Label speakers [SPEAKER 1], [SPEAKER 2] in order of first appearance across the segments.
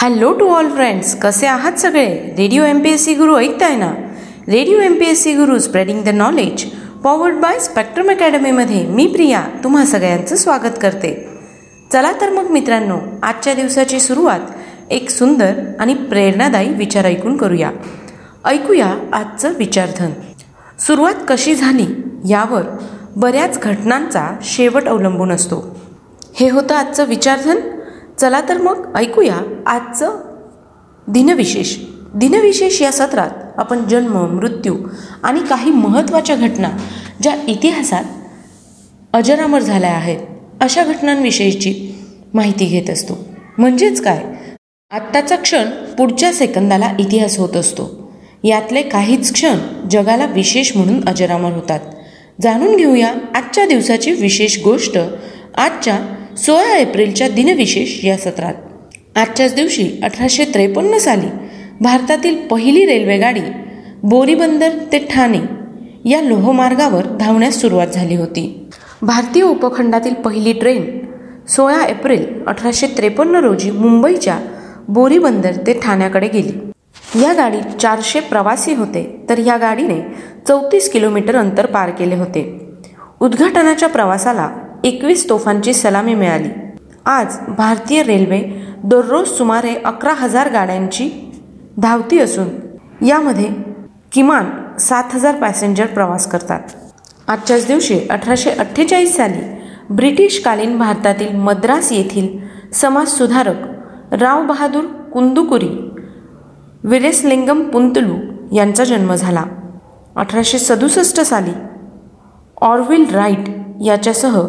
[SPEAKER 1] Hello to all friends कसे आहात सगळे? Radio M P S C Guru ऐकताय ना? Radio M P S C Guru spreading the knowledge powered by Spectrum अकॅडमीमध्ये मी प्रिया तुम्हा सगळ्यांचं स्वागत करते. चला तर मग मित्रांनो आजच्या दिवसाची सुरुवात एक सुंदर आणि प्रेरणादायी विचार ऐकून करूया. ऐकूया आजचं विचारधन. सुरुवात कशी झाली यावर बऱ्याच घटनांचा शेवट अवलंबून असतो. हे होतं आजचं विचारधन. चला तर मग ऐकूया आजचं दिनविशेष. दिनविशेष या सत्रात आपण जन्म मृत्यू आणि काही महत्त्वाच्या घटना ज्या इतिहासात अजरामर झाल्या आहेत अशा घटनांविषयीची माहिती घेत असतो. म्हणजेच काय? आत्ताचा क्षण पुढच्या सेकंदाला इतिहास होत असतो. यातले काहीच क्षण जगाला विशेष म्हणून अजरामर होतात. जाणून घेऊया आजच्या दिवसाची विशेष गोष्ट आजच्या सोळा एप्रिलच्या दिनविशेष या सत्रात. आजच्याच दिवशी अठराशे त्रेपन्न साली भारतातील पहिली रेल्वेगाडी बोरीबंदर ते ठाणे या लोहमार्गावर धावण्यास सुरुवात झाली होती. भारतीय उपखंडातील पहिली ट्रेन सोळा एप्रिल अठराशे त्रेपन्न रोजी मुंबईच्या बोरीबंदर ते ठाण्याकडे गेली. या गाडीत चारशे प्रवासी होते तर या गाडीने चौतीस किलोमीटर अंतर पार केले होते. उद्घाटनाच्या प्रवासाला एकवीस तोफांची सलामी मिळाली. आज भारतीय रेल्वे दररोज सुमारे अकरा हजार गाड्यांची धावती असून यामध्ये किमान सात हजार पॅसेंजर प्रवास करतात. आजच्याच दिवशी अठराशे अठ्ठेचाळीस साली ब्रिटिशकालीन भारतातील मद्रास येथील समाजसुधारक राव बहादूर कुंदुकुरी विरेसलिंगम पुंतलू यांचा जन्म झाला. अठराशे सदुसष्ट साली ऑरविल राईट याच्यासह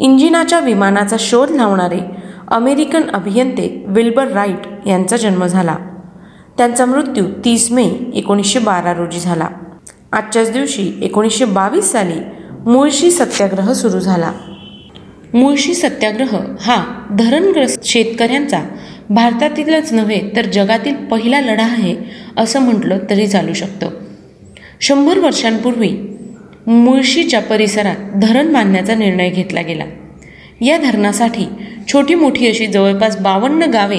[SPEAKER 1] इंजिनाच्या विमानाचा शोध लावणारे अमेरिकन अभियंते विल्बर राईट यांचा जन्म झाला. त्यांचा मृत्यू तीस मे एकोणीसशे बारा रोजी झाला. आजच्याच दिवशी एकोणीसशे बावीस साली मुळशी सत्याग्रह सुरू झाला. मुळशी सत्याग्रह हा धरणग्रस्त शेतकऱ्यांचा भारतातीलच नव्हे तर जगातील पहिला लढा आहे असं म्हटलं तरी चालू शकतं. शंभर वर्षांपूर्वी मुळशीच्या परिसरात धरण बांधण्याचा निर्णय घेतला गेला. या धरणासाठी छोटी मोठी अशी जवळपास बावन्न गावे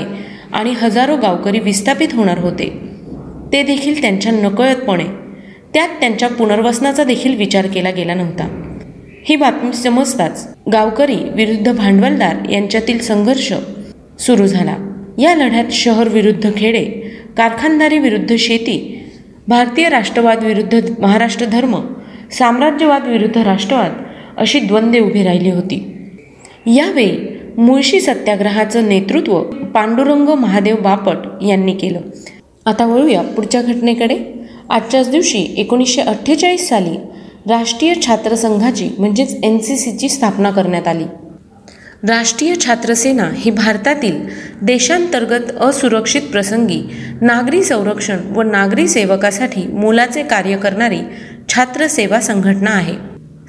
[SPEAKER 1] आणि हजारो गावकरी विस्थापित होणार होते. ते देखील त्यांच्या नकळतपणे त्यात त्यांच्या पुनर्वसनाचा देखील विचार केला गेला नव्हता. ही बातमी समजताच गावकरी विरुद्ध भांडवलदार यांच्यातील संघर्ष सुरू झाला. या लढ्यात शहर विरुद्ध खेडे कारखानदारी विरुद्ध शेती भारतीय राष्ट्रवाद विरुद्ध महाराष्ट्र धर्म साम्राज्यवाद विरुद्ध राष्ट्रवाद अशी द्वंद्वे उभी राहिली होती. यावेळी मुळशी सत्याग्रहाचं नेतृत्व पांडुरंग महादेव बापट यांनी केलं. आता वळूया पुढच्या घटनेकडे. आजच्याच दिवशी एकोणीसशे अठ्ठेचाळीस साली राष्ट्रीय छात्र संघाची म्हणजेच एन सी सीची स्थापना करण्यात आली. राष्ट्रीय छात्रसेना ही भारतातील देशांतर्गत असुरक्षित प्रसंगी नागरी संरक्षण व नागरी सेवकासाठी मोलाचे कार्य करणारी छात्र सेवा संघटना आहे.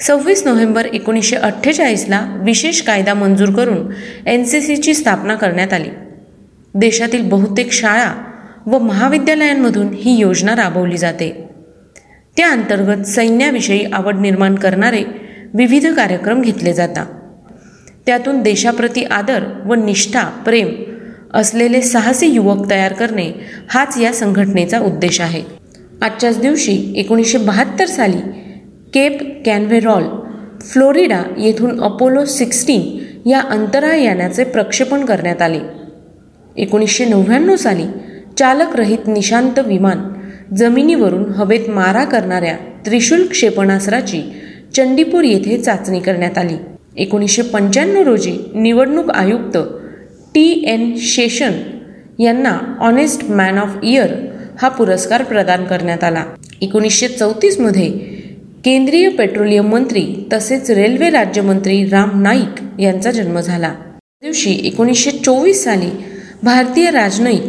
[SPEAKER 1] सव्वीस नोव्हेंबर एकोणीसशे अठ्ठेचाळीसला विशेष कायदा मंजूर करून एन सी सीची स्थापना करण्यात आली. देशातील बहुतेक शाळा व महाविद्यालयांमधून ही योजना राबवली जाते. त्या अंतर्गत सैन्याविषयी आवड निर्माण करणारे विविध कार्यक्रम घेतले जातात. त्यातून देशाप्रती आदर व निष्ठा प्रेम असलेले साहसी युवक तयार करणे हाच या संघटनेचा उद्देश आहे. आजच्याच दिवशी एकोणीसशे बहात्तर साली केप कॅनव्हेरॉल फ्लोरिडा येथून अपोलो सिक्स्टीन या अंतराळयानाचे प्रक्षेपण करण्यात आले. एकोणीसशे नव्याण्णव साली चालकरहित निशांत विमान जमिनीवरून हवेत मारा करणाऱ्या त्रिशूल क्षेपणास्त्राची चंडीपूर येथे चाचणी करण्यात आली. एकोणीसशे पंच्याण्णव रोजी निवडणूक आयुक्त टी एन शेषन यांना ऑनेस्ट मॅन ऑफ इयर हा पुरस्कार प्रदान करण्यात आला. एकोणीसशे चौतीसमध्ये केंद्रीय पेट्रोलियम मंत्री तसेच रेल्वे राज्यमंत्री राम नाईक यांचा जन्म झाला. दिवशी एकोणीसशे चोवीस साली भारतीय राजनयिक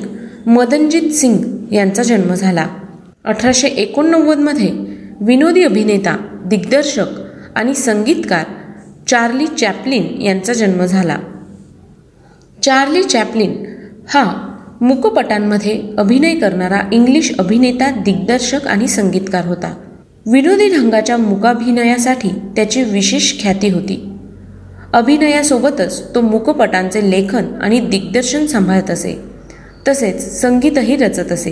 [SPEAKER 1] मदनजीत सिंग यांचा जन्म झाला. अठराशे एकोणनव्वदमध्ये विनोदी अभिनेता दिग्दर्शक आणि संगीतकार चार्ली चॅपलिन यांचा जन्म झाला. चार्ली चॅपलिन हा मुकपटांमध्ये अभिनय करणारा इंग्लिश अभिनेता दिग्दर्शक आणि संगीतकार होता. विनोदी ढंगाच्या मुकाभिनयासाठी त्याची विशेष ख्याती होती. अभिनयासोबतच तो मुकपटांचे लेखन आणि दिग्दर्शन सांभाळत असे. तसेच संगीतही रचत असे.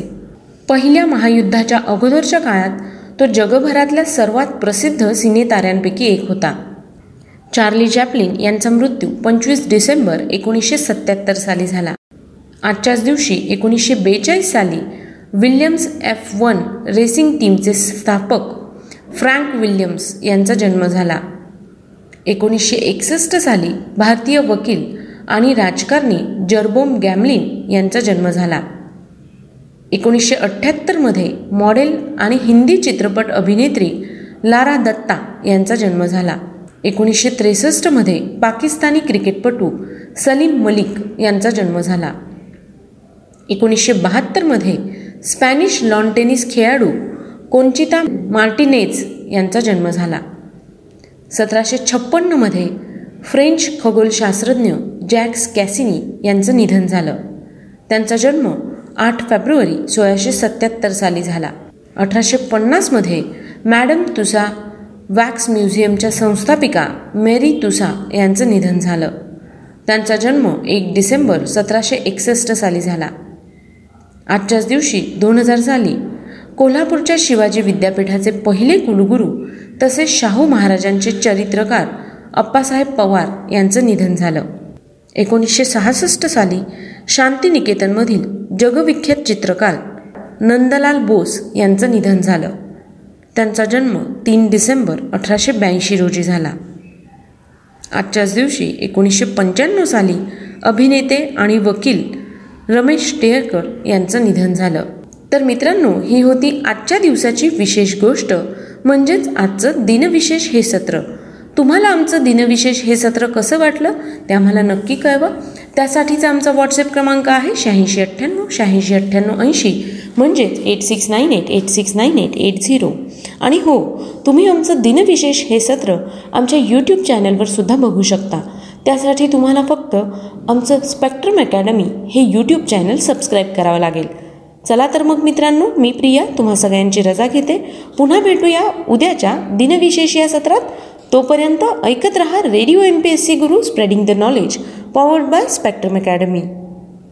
[SPEAKER 1] पहिल्या महायुद्धाच्या अगोदरच्या काळात तो जगभरातल्या सर्वात प्रसिद्ध सिनेताऱ्यांपैकी एक होता. चार्ली चॅपलिन यांचा मृत्यू पंचवीस डिसेंबर एकोणीसशे सत्याहत्तर साली झाला. आजच्याच दिवशी एकोणीसशे बेचाळीस साली विल्यम्स एफ वन रेसिंग टीमचे स्थापक फ्रँक विल्यम्स यांचा जन्म झाला. एकोणीसशे एकसष्ट साली भारतीय वकील आणि राजकारणी जर्बोम गॅमलिन यांचा जन्म झाला. एकोणीसशे अठ्ठ्याहत्तरमध्ये मॉडेल आणि हिंदी चित्रपट अभिनेत्री लारा दत्ता यांचा जन्म झाला. एकोणीसशे त्रेसष्टमध्ये पाकिस्तानी क्रिकेटपटू सलीम मलिक यांचा जन्म झाला. एकोणीसशे बहात्तरमध्ये स्पॅनिश लॉन टेनिस खेळाडू कोंचिता मार्टिनेज यांचा जन्म झाला. सतराशे छप्पन्नमध्ये फ्रेंच खगोलशास्त्रज्ञ जॅक्स कॅसिनी यांचं निधन झालं. त्यांचा जन्म आठ फेब्रुवारी सोळाशे सत्याहत्तर साली झाला. अठराशे पन्नासमध्ये मॅडम तुसा वॅक्स म्युझियमच्या संस्थापिका मेरी तुसा यांचं निधन झालं. त्यांचा जन्म एक डिसेंबर सतराशे एकसष्ट साली झाला. आजच्याच दिवशी दोन हजार साली कोल्हापूरच्या शिवाजी विद्यापीठाचे पहिले कुलगुरू तसेच शाहू महाराजांचे चरित्रकार अप्पासाहेब पवार यांचं निधन झालं. एकोणीसशे सहासष्ट साली शांतिनिकेतनमधील जगविख्यात चित्रकार नंदलाल बोस यांचं निधन झालं. त्यांचा जन्म तीन डिसेंबर अठराशे ब्याऐंशी रोजी झाला. आजच्याच दिवशी एकोणीसशे पंच्याण्णव साली अभिनेते आणि वकील रमेश टेहरकर यांचं निधन झालं. तर मित्रांनो ही होती आजच्या दिवसाची विशेष गोष्ट म्हणजेच आजचं दिनविशेष हे सत्र. तुम्हाला आमचं दिनविशेष हे सत्र कसं वाटलं ते आम्हाला नक्की कळवा. त्यासाठीचा आमचा व्हॉट्सअप क्रमांक आहे शहाऐंशी अठ्ठ्याण्णव शहाऐंशी अठ्ठ्याण्णव ऐंशी म्हणजेच eight six nine eight eight six nine eight eight zero आणि हो तुम्ही आमचं दिनविशेष हे सत्र आमच्या यूट्यूब चॅनलवर सुद्धा बघू शकता. त्यासाठी तुम्हाला फक्त आमचं स्पेक्ट्रम अकॅडमी हे यूट्यूब चॅनल सबस्क्राईब करावं लागेल. चला तर मग मित्रांनो मी प्रिया तुम्हा सगळ्यांची रजा घेते. पुन्हा भेटूया उद्याच्या दिनविशेष या सत्रात. तोपर्यंत ऐकत रहा radio M P S C Guru spreading the knowledge powered by Spectrum Academy